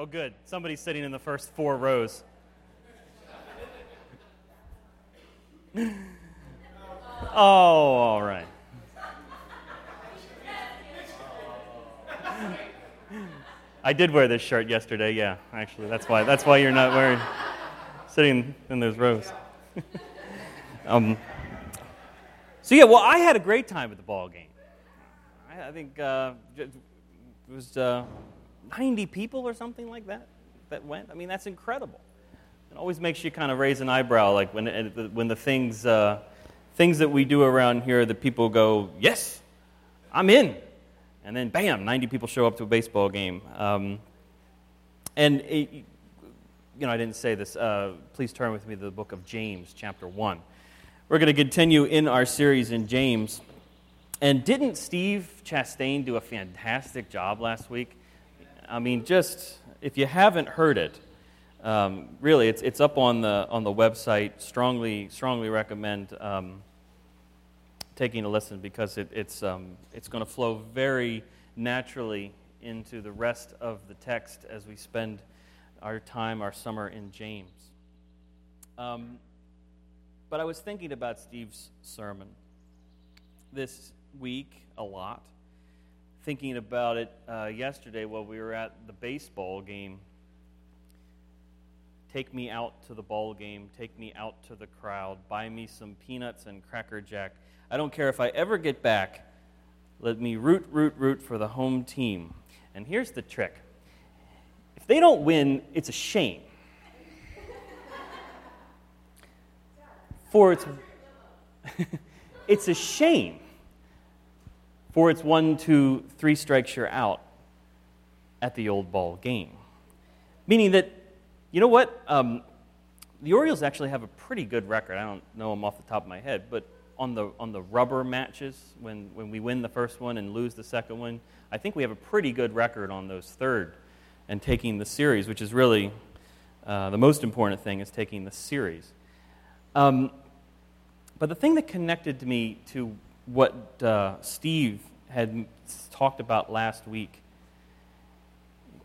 Oh, good. Somebody's sitting in the first four rows. oh, all right. I did wear this shirt yesterday. Yeah, actually, that's why. That's why you're not wearing sitting in those rows. um, so yeah, well, I had a great time at the ball game. I, I think uh, it was uh, 90 people or something like that that went. I mean, that's incredible. It always makes you kind of raise an eyebrow, like when when the things uh, things that we do around here, that people go, "Yes, I'm in," and then bam, 90 people show up to a baseball game. Um, and it, you know, I didn't say this. Uh, please turn with me to the book of James, chapter one. We're going to continue in our series in James. And didn't Steve Chastain do a fantastic job last week? I mean, just if you haven't heard it, um, really, it's, it's up on the, on the website. Strongly, strongly recommend um, taking a listen because it, it's, um, it's going to flow very naturally into the rest of the text as we spend our time, our summer in James. Um, but I was thinking about Steve's sermon this week a lot, thinking about it uh, yesterday while we were at the baseball game. Take me out to the ball game, take me out to the crowd, buy me some peanuts and Cracker Jack. I don't care if I ever get back. Let me root, root, root for the home team. And here's the trick if they don't win, it's a shame. For it's, it's a shame. For it's one, two, three strikes you're out at the old ball game. Meaning that, you know what? Um, the Orioles actually have a pretty good record. I don't know them off the top of my head, but on the, on the rubber matches, when, when we win the first one and lose the second one, I think we have a pretty good record on those third and taking the series, which is really uh, the most important thing is taking the series. Um, but the thing that connected me to what uh, Steve had talked about last week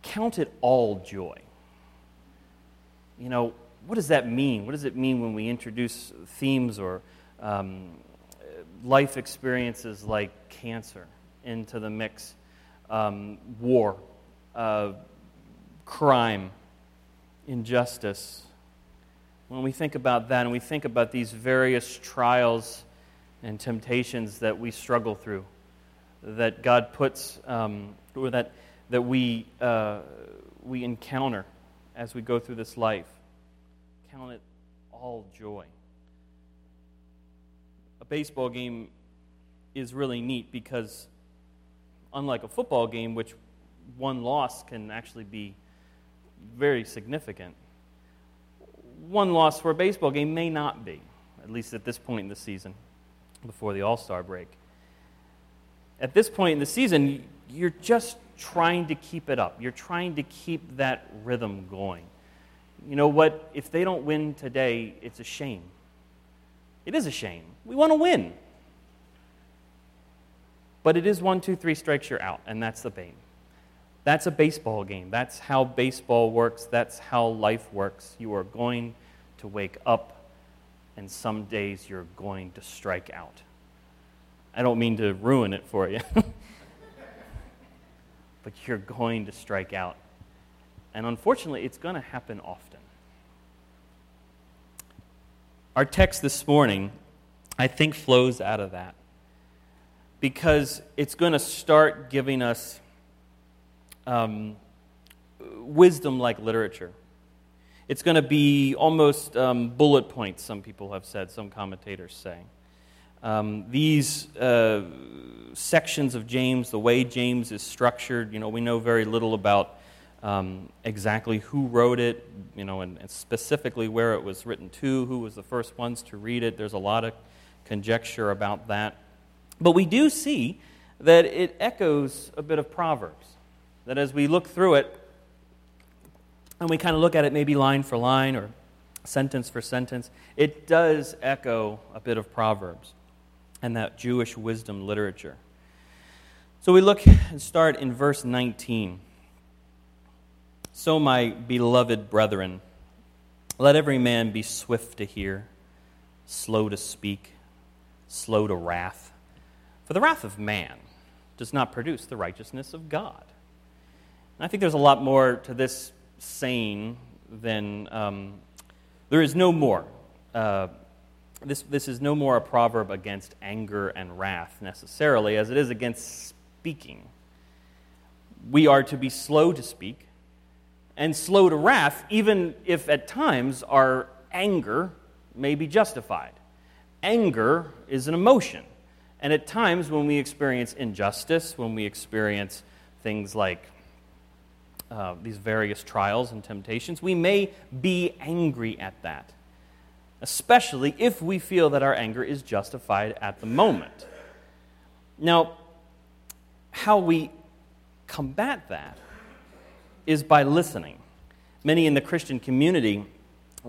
count it all joy. You know, what does that mean? What does it mean when we introduce themes or um, life experiences like cancer into the mix, um, war, uh, crime, injustice? when we think about that and we think about these various trials and temptations that we struggle through, that God puts, um, or that, that we, uh, we encounter as we go through this life, count it all joy. A baseball game is really neat because, unlike a football game, which one loss can actually be very significant, one loss for a baseball game may not be, at least at this point in the season, before the All Star break. At this point in the season, you're just trying to keep it up. You're trying to keep that rhythm going. You know what? If they don't win today, it's a shame. It is a shame. We want to win. But it is one, two, three strikes, you're out, and that's the pain. That's a baseball game. That's how baseball works. That's how life works. You are going to wake up, and some days you're going to strike out. I don't mean to ruin it for you, but you're going to strike out. And unfortunately, it's going to happen often. Our text this morning, I think, flows out of that because it's going to start giving us um, wisdom like literature. It's going to be almost um, bullet points, some people have said, some commentators say. Um, these uh, sections of James, the way James is structured, you know, we know very little about um, exactly who wrote it, you know, and, and, specifically where it was written to, who was the first ones to read it. There's a lot of conjecture about that. But we do see that it echoes a bit of Proverbs that as we look through it, and we kind of look at it maybe line for line or sentence for sentence, it does echo a bit of Proverbs and that Jewish wisdom literature. So we look and start in verse 19. So, my beloved brethren, let every man be swift to hear, slow to speak, slow to wrath. For the wrath of man does not produce the righteousness of God. And I think there's a lot more to this saying than um, there is no more. Uh, this, this is no more a proverb against anger and wrath necessarily, as it is against speaking. We are to be slow to speak and slow to wrath, even if at times our anger may be justified. Anger is an emotion. And at times when we experience injustice, when we experience things like uh, these various trials and temptations, we may be angry at that, especially if we feel that our anger is justified at the moment. Now, how we combat that is by listening. Many in the Christian community,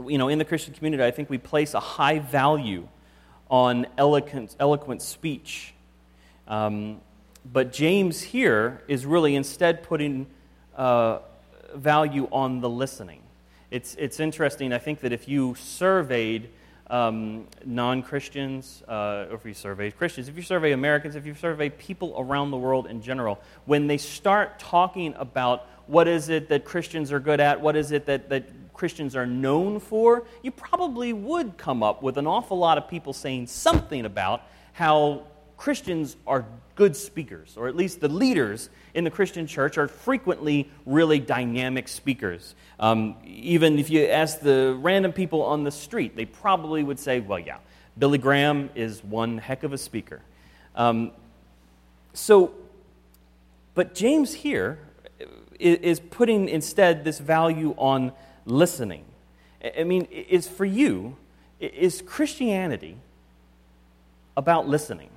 you know, in the Christian community, I think we place a high value on eloquent, eloquent speech. Um, but James here is really instead putting uh, value on the listening. It's, it's interesting, I think, that if you surveyed um, non Christians, uh, or if you survey Christians, if you survey Americans, if you survey people around the world in general, when they start talking about what is it that Christians are good at, what is it that, that Christians are known for, you probably would come up with an awful lot of people saying something about how Christians are good speakers, or at least the leaders in the Christian church are frequently really dynamic speakers. Um, even if you ask the random people on the street, they probably would say, well, yeah, Billy Graham is one heck of a speaker. Um, so, but James here is putting instead this value on listening. I mean, is for you, is Christianity about listening?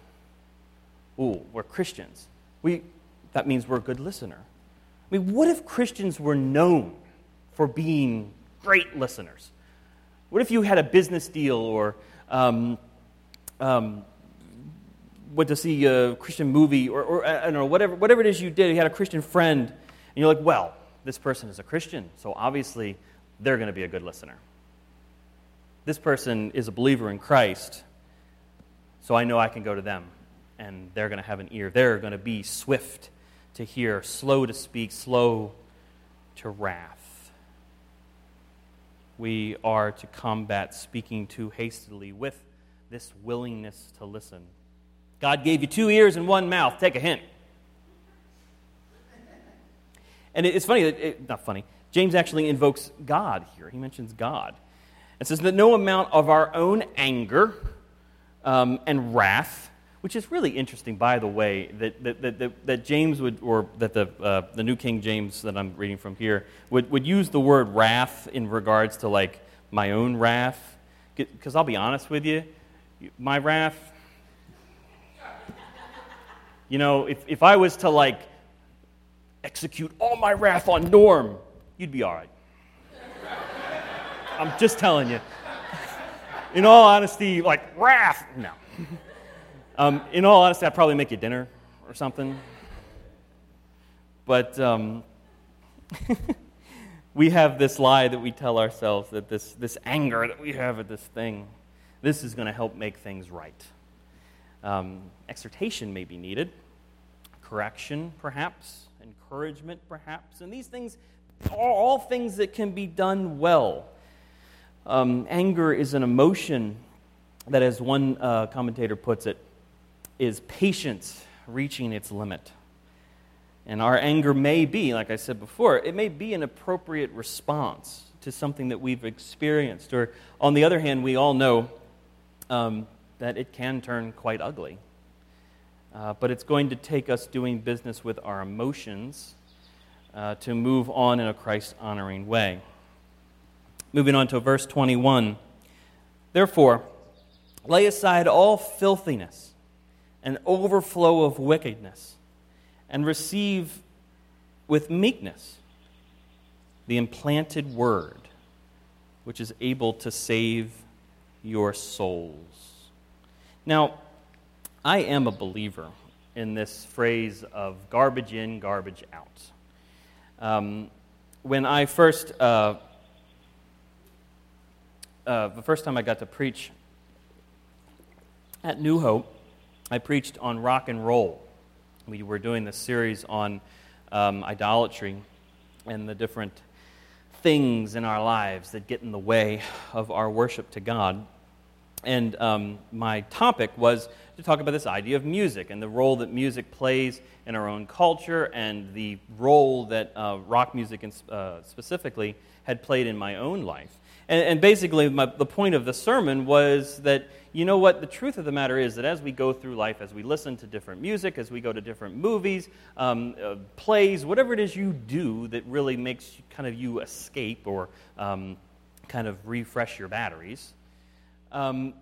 Ooh, we're Christians. We, that means we're a good listener. I mean, what if Christians were known for being great listeners? What if you had a business deal or um, um, went to see a Christian movie or, or I don't know, whatever, whatever it is you did, you had a Christian friend, and you're like, well, this person is a Christian, so obviously they're going to be a good listener. This person is a believer in Christ, so I know I can go to them and they're going to have an ear. They're going to be swift to hear, slow to speak, slow to wrath. We are to combat speaking too hastily with this willingness to listen. God gave you two ears and one mouth. Take a hint. And it's funny that, it, not funny, James actually invokes God here. He mentions God. It says that no amount of our own anger um, and wrath which is really interesting, by the way, that, that, that, that James would, or that the, uh, the New King James that I'm reading from here, would, would use the word wrath in regards to like my own wrath. Because I'll be honest with you, my wrath, you know, if, if I was to like execute all my wrath on Norm, you'd be all right. I'm just telling you. In all honesty, like wrath, no. Um, in all honesty, I'd probably make you dinner or something. But um, we have this lie that we tell ourselves that this, this anger that we have at this thing, this is going to help make things right. Um, exhortation may be needed, correction, perhaps, encouragement, perhaps. And these things are all things that can be done well. Um, anger is an emotion that, as one uh, commentator puts it, is patience reaching its limit. And our anger may be, like I said before, it may be an appropriate response to something that we've experienced. Or, on the other hand, we all know um, that it can turn quite ugly. Uh, but it's going to take us doing business with our emotions uh, to move on in a Christ honoring way. Moving on to verse 21. Therefore, lay aside all filthiness an overflow of wickedness, and receive with meekness the implanted word, which is able to save your souls. Now, I am a believer in this phrase of garbage in, garbage out. Um, when I first, uh, uh, the first time I got to preach at New Hope, I preached on rock and roll. We were doing this series on um, idolatry and the different things in our lives that get in the way of our worship to God. And um, my topic was to talk about this idea of music and the role that music plays in our own culture and the role that uh, rock music in, uh, specifically had played in my own life. And, and basically, my, the point of the sermon was that, you know what, the truth of the matter is that as we go through life, as we listen to different music, as we go to different movies, um, uh, plays, whatever it is you do that really makes kind of you escape or um, kind of refresh your batteries, um,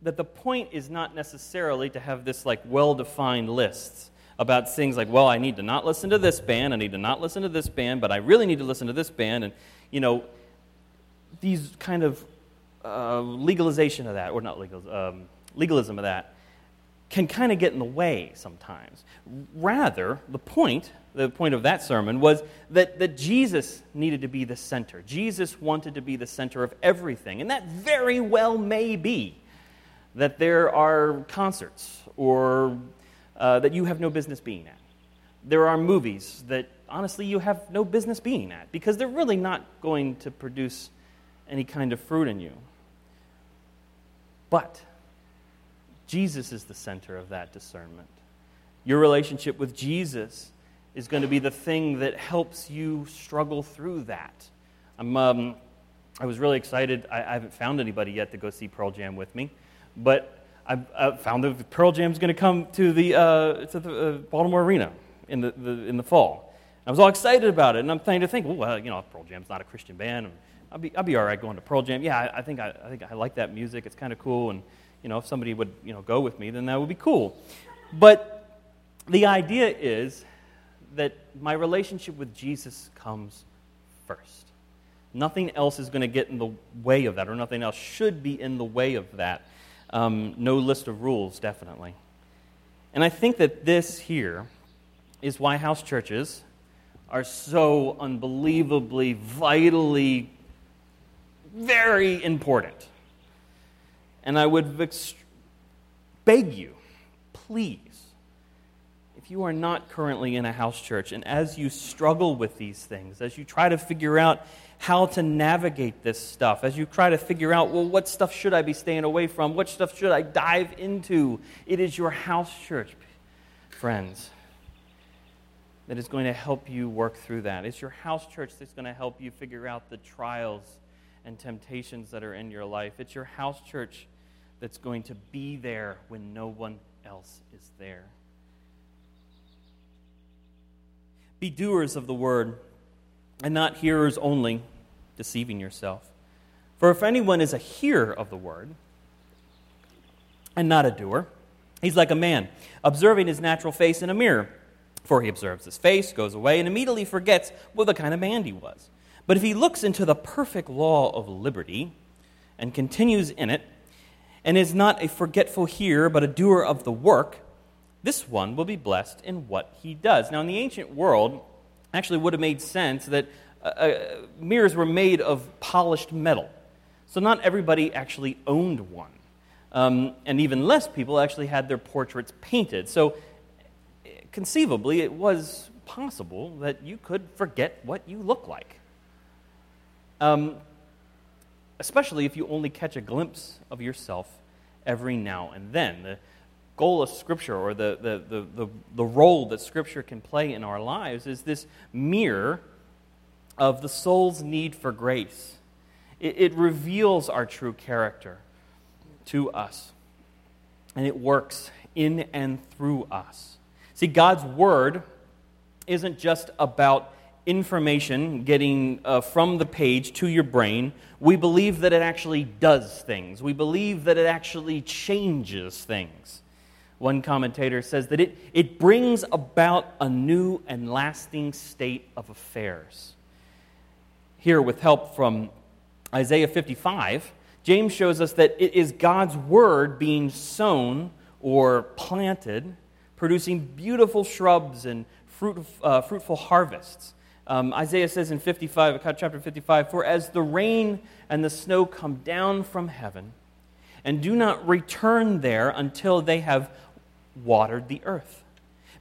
that the point is not necessarily to have this like well-defined list about things like, well, I need to not listen to this band, I need to not listen to this band, but I really need to listen to this band, and you know, these kind of uh, legalization of that, or not legal, um, legalism of that, can kind of get in the way sometimes. Rather, the point, the point of that sermon was that, that Jesus needed to be the center. Jesus wanted to be the center of everything. And that very well may be that there are concerts or uh, that you have no business being at. There are movies that honestly you have no business being at because they're really not going to produce any kind of fruit in you. But Jesus is the center of that discernment. Your relationship with Jesus is going to be the thing that helps you struggle through that. I'm, um, I was really excited. I, I, haven't found anybody yet to go see Pearl Jam with me, but I, I found that Pearl Jam is going to come to the, uh, to the uh, Baltimore Arena in the, the, in the fall. I was all excited about it, and I'm trying to think, well, you know, Pearl Jam's not a Christian band. I'll be, I'll be all right going to Pearl Jam. Yeah, I, I think, I, I, think I like that music. It's kind of cool. And, you know, if somebody would, you know, go with me, then that would be cool. But the idea is that my relationship with Jesus comes first. Nothing else is going to get in the way of that, or nothing else should be in the way of that. Um, no list of rules, definitely. And I think that this here is why house churches are so unbelievably, vitally very important. And I would beg you, please, if you are not currently in a house church, and as you struggle with these things, as you try to figure out how to navigate this stuff, as you try to figure out, well, what stuff should I be staying away from? What stuff should I dive into? It is your house church, friends, that is going to help you work through that. It's your house church that's going to help you figure out the trials and temptations that are in your life. It's your house church that's going to be there when no one else is there. Be doers of the word and not hearers only, deceiving yourself. For if anyone is a hearer of the word and not a doer, he's like a man observing his natural face in a mirror. For he observes his face, goes away, and immediately forgets what the kind of man he was. But if he looks into the perfect law of liberty and continues in it, and is not a forgetful hearer, but a doer of the work, this one will be blessed in what he does. Now, in the ancient world, actually would have made sense that uh, uh, mirrors were made of polished metal. So, not everybody actually owned one. Um, and even less people actually had their portraits painted. So, conceivably, it was possible that you could forget what you look like. Um, especially if you only catch a glimpse of yourself every now and then. The goal of Scripture, or the, the, the, the, the role that Scripture can play in our lives, is this mirror of the soul's need for grace. It, it reveals our true character to us, and it works in and through us. See, God's Word isn't just about information getting uh, from the page to your brain, we believe that it actually does things. We believe that it actually changes things. One commentator says that it, it brings about a new and lasting state of affairs. Here, with help from Isaiah 55, James shows us that it is God's word being sown or planted, producing beautiful shrubs and fruit, uh, fruitful harvests Um, Isaiah says in 55, chapter 55, For as the rain and the snow come down from heaven, and do not return there until they have watered the earth,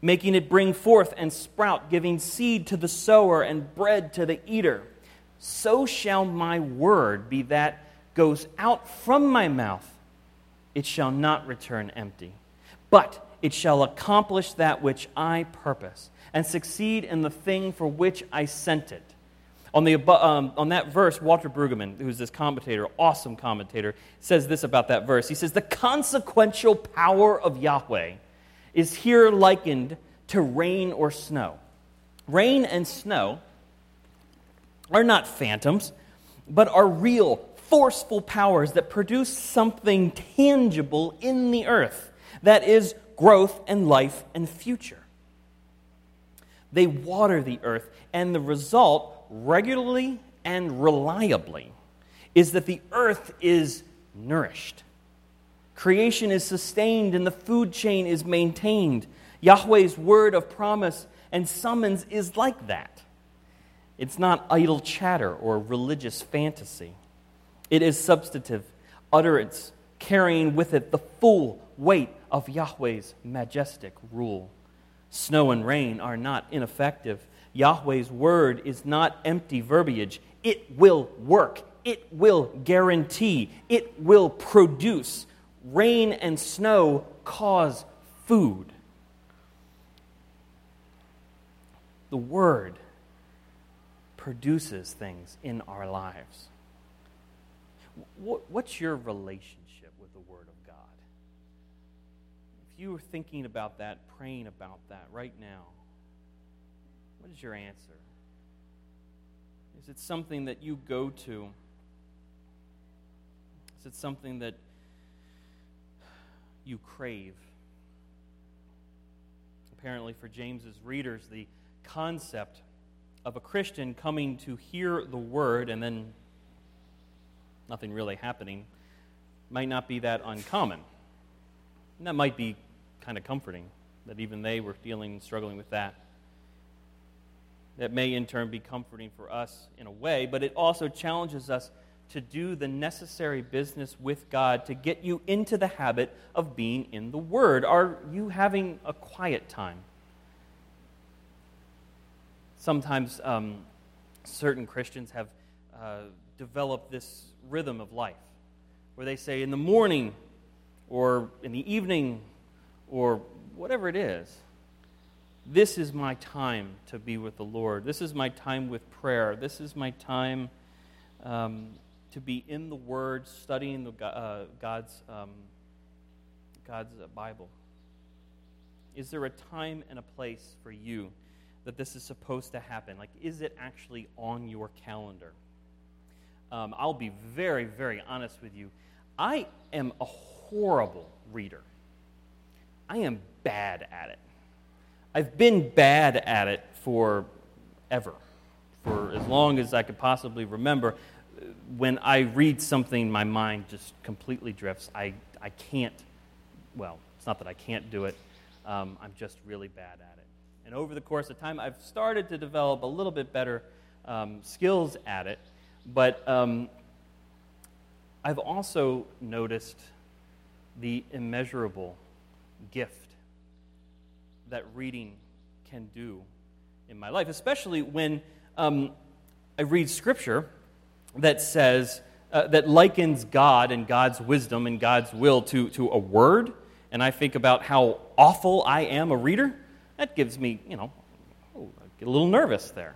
making it bring forth and sprout, giving seed to the sower and bread to the eater, so shall my word be that goes out from my mouth. It shall not return empty, but it shall accomplish that which I purpose and succeed in the thing for which I sent it. On, the, um, on that verse, Walter Brueggemann, who's this commentator, awesome commentator, says this about that verse. He says, The consequential power of Yahweh is here likened to rain or snow. Rain and snow are not phantoms, but are real, forceful powers that produce something tangible in the earth that is growth and life and future. They water the earth, and the result, regularly and reliably, is that the earth is nourished. Creation is sustained and the food chain is maintained. Yahweh's word of promise and summons is like that. It's not idle chatter or religious fantasy. It is substantive utterance, carrying with it the full weight of Yahweh's majestic rule. Snow and rain are not ineffective. Yahweh's word is not empty verbiage. It will work, it will guarantee, it will produce. Rain and snow cause food. The word produces things in our lives. What's your relationship with the Word of God? If you were thinking about that, praying about that right now, what is your answer? Is it something that you go to? Is it something that you crave? Apparently, for James's readers, the concept of a Christian coming to hear the word and then nothing really happening might not be that uncommon. And that might be kind of comforting that even they were dealing and struggling with that. That may in turn be comforting for us in a way, but it also challenges us to do the necessary business with God to get you into the habit of being in the Word. Are you having a quiet time? Sometimes um, certain Christians have uh, developed this rhythm of life where they say, in the morning or in the evening or whatever it is, this is my time to be with the Lord. This is my time with prayer. This is my time um, to be in the Word, studying the, uh, God's, um, God's uh, Bible. Is there a time and a place for you that this is supposed to happen? Like, is it actually on your calendar? Um, I'll be very, very honest with you. I am a horrible reader. I am bad at it. I've been bad at it for ever, for as long as I could possibly remember. When I read something, my mind just completely drifts. I, I can't, well, it's not that I can't do it, um, I'm just really bad at it. And over the course of time, I've started to develop a little bit better um, skills at it, but um, I've also noticed the immeasurable gift that reading can do in my life, especially when um, I read scripture that says, uh, that likens God and God's wisdom and God's will to, to a word, and I think about how awful I am a reader, that gives me, you know, oh, get a little nervous there.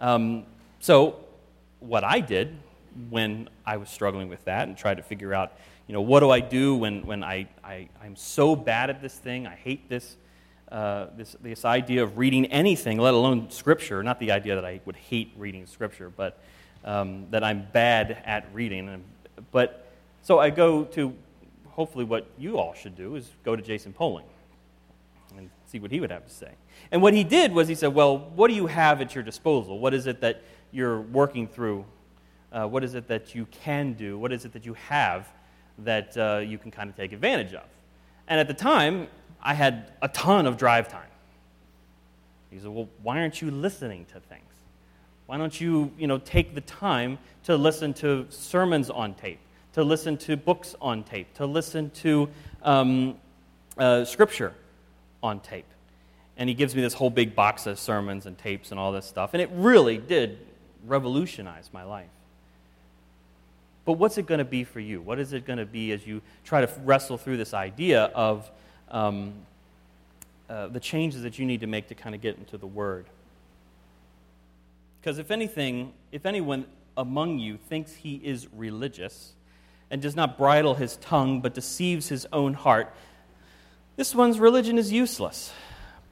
Um, so, what I did when I was struggling with that and tried to figure out, you know, what do I do when, when I, I, I'm so bad at this thing? I hate this, uh, this, this idea of reading anything, let alone Scripture. Not the idea that I would hate reading Scripture, but um, that I'm bad at reading. But so I go to, hopefully, what you all should do is go to Jason Poling and see what he would have to say. And what he did was he said, Well, what do you have at your disposal? What is it that you're working through? Uh, what is it that you can do? What is it that you have that uh, you can kind of take advantage of? And at the time, I had a ton of drive time. He said, Well, why aren't you listening to things? Why don't you, you know, take the time to listen to sermons on tape, to listen to books on tape, to listen to um, uh, scripture on tape? And he gives me this whole big box of sermons and tapes and all this stuff. And it really did revolutionize my life. But what's it going to be for you? What is it going to be as you try to wrestle through this idea of um, uh, the changes that you need to make to kind of get into the Word? Because if anything, if anyone among you thinks he is religious and does not bridle his tongue but deceives his own heart, this one's religion is useless.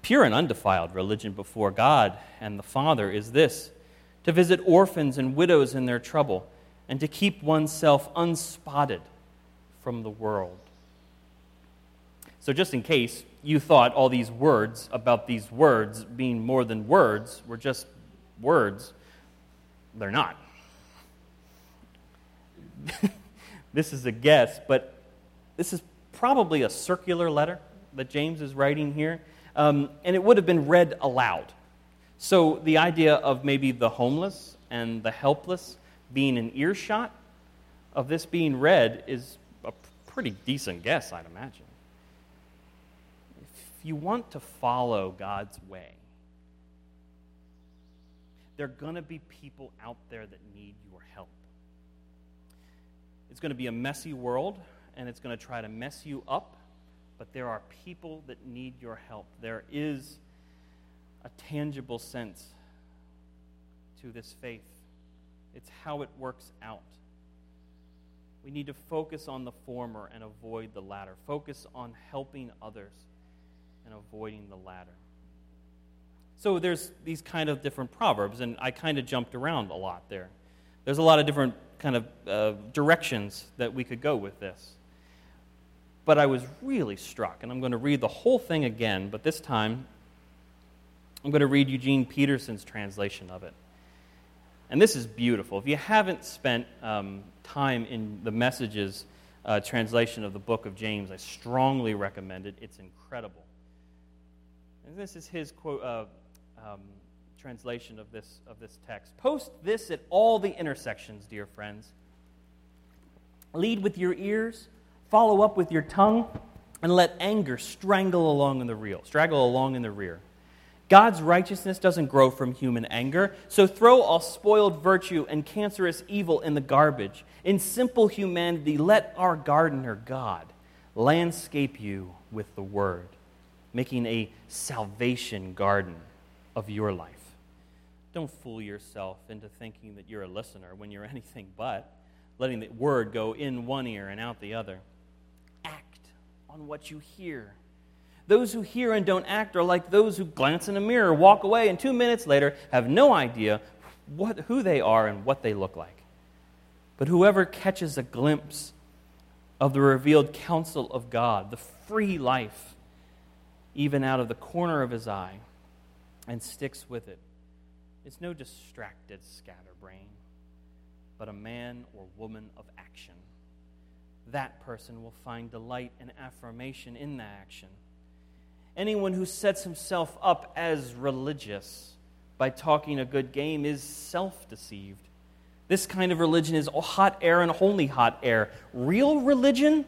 Pure and undefiled religion before God and the Father is this to visit orphans and widows in their trouble and to keep oneself unspotted from the world. So, just in case you thought all these words about these words being more than words were just words, they're not. this is a guess, but this is probably a circular letter that James is writing here, um, and it would have been read aloud. So, the idea of maybe the homeless and the helpless being an earshot of this being read is a pretty decent guess, I'd imagine. If you want to follow God's way, there are going to be people out there that need your help. It's going to be a messy world, and it's going to try to mess you up, but there are people that need your help. There is a tangible sense to this faith it's how it works out. We need to focus on the former and avoid the latter. Focus on helping others and avoiding the latter. So there's these kind of different proverbs, and I kind of jumped around a lot there. There's a lot of different kind of uh, directions that we could go with this. But I was really struck, and I'm going to read the whole thing again, but this time I'm going to read Eugene Peterson's translation of it. And this is beautiful. If you haven't spent um, time in the messages uh, translation of the book of James, I strongly recommend it. It's incredible. And this is his quote, uh, um, translation of this, of this text. Post this at all the intersections, dear friends. Lead with your ears, follow up with your tongue, and let anger strangle along in the rear. Straggle along in the rear. God's righteousness doesn't grow from human anger, so throw all spoiled virtue and cancerous evil in the garbage. In simple humanity, let our gardener, God, landscape you with the word, making a salvation garden of your life. Don't fool yourself into thinking that you're a listener when you're anything but, letting the word go in one ear and out the other. Act on what you hear those who hear and don't act are like those who glance in a mirror, walk away, and two minutes later have no idea what, who they are and what they look like. But whoever catches a glimpse of the revealed counsel of God, the free life, even out of the corner of his eye, and sticks with it, it, is no distracted scatterbrain, but a man or woman of action. That person will find delight and affirmation in that action Anyone who sets himself up as religious by talking a good game is self deceived. This kind of religion is hot air and only hot air. Real religion,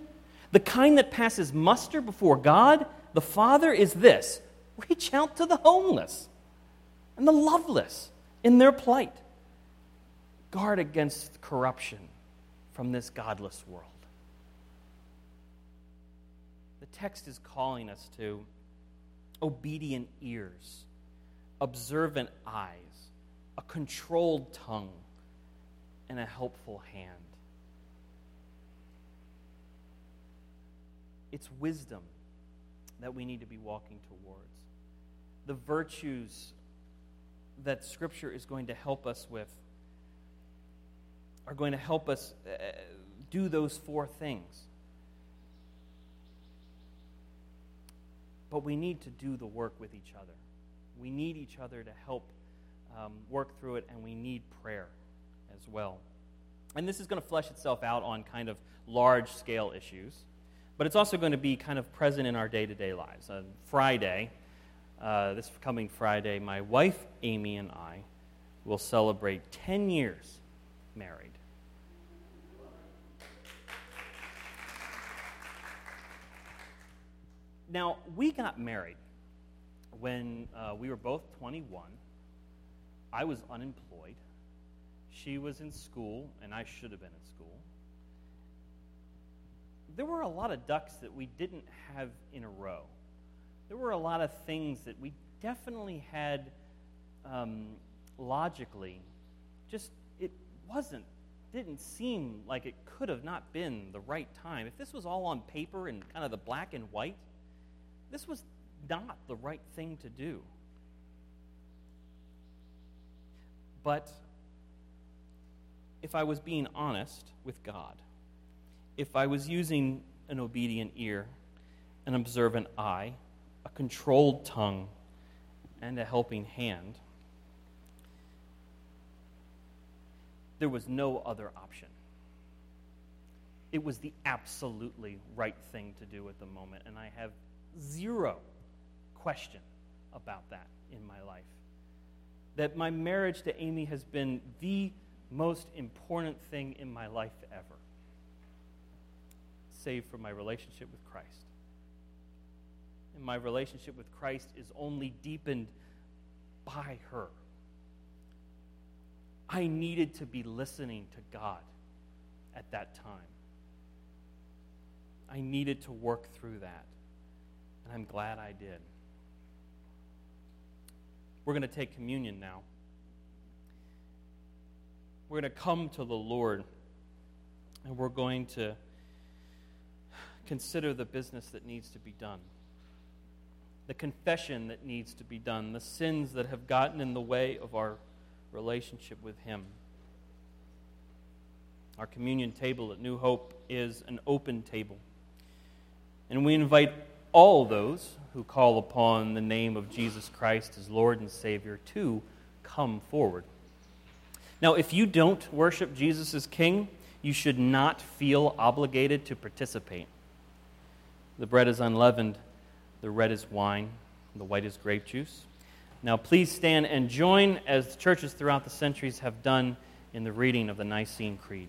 the kind that passes muster before God, the Father, is this reach out to the homeless and the loveless in their plight. Guard against corruption from this godless world. The text is calling us to obedient ears, observant eyes, a controlled tongue, and a helpful hand. It's wisdom that we need to be walking towards. The virtues that Scripture is going to help us with are going to help us uh, do those four things But we need to do the work with each other. We need each other to help um, work through it, and we need prayer as well. And this is going to flesh itself out on kind of large scale issues, but it's also going to be kind of present in our day to day lives. On Friday, uh, this coming Friday, my wife Amy and I will celebrate 10 years married. Now, we got married when uh, we were both 21. I was unemployed. She was in school, and I should have been in school. There were a lot of ducks that we didn't have in a row. There were a lot of things that we definitely had um, logically, just it wasn't, didn't seem like it could have not been the right time. If this was all on paper and kind of the black and white, this was not the right thing to do. But if I was being honest with God, if I was using an obedient ear, an observant eye, a controlled tongue, and a helping hand, there was no other option. It was the absolutely right thing to do at the moment, and I have zero question about that in my life. That my marriage to Amy has been the most important thing in my life ever, save for my relationship with Christ. And my relationship with Christ is only deepened by her. I needed to be listening to God at that time. I needed to work through that. And I'm glad I did. We're going to take communion now. We're going to come to the Lord and we're going to consider the business that needs to be done, the confession that needs to be done, the sins that have gotten in the way of our relationship with Him. Our communion table at New Hope is an open table. And we invite all those who call upon the name of Jesus Christ as Lord and Savior to come forward. Now, if you don't worship Jesus as King, you should not feel obligated to participate. The bread is unleavened, the red is wine, the white is grape juice. Now, please stand and join as churches throughout the centuries have done in the reading of the Nicene Creed.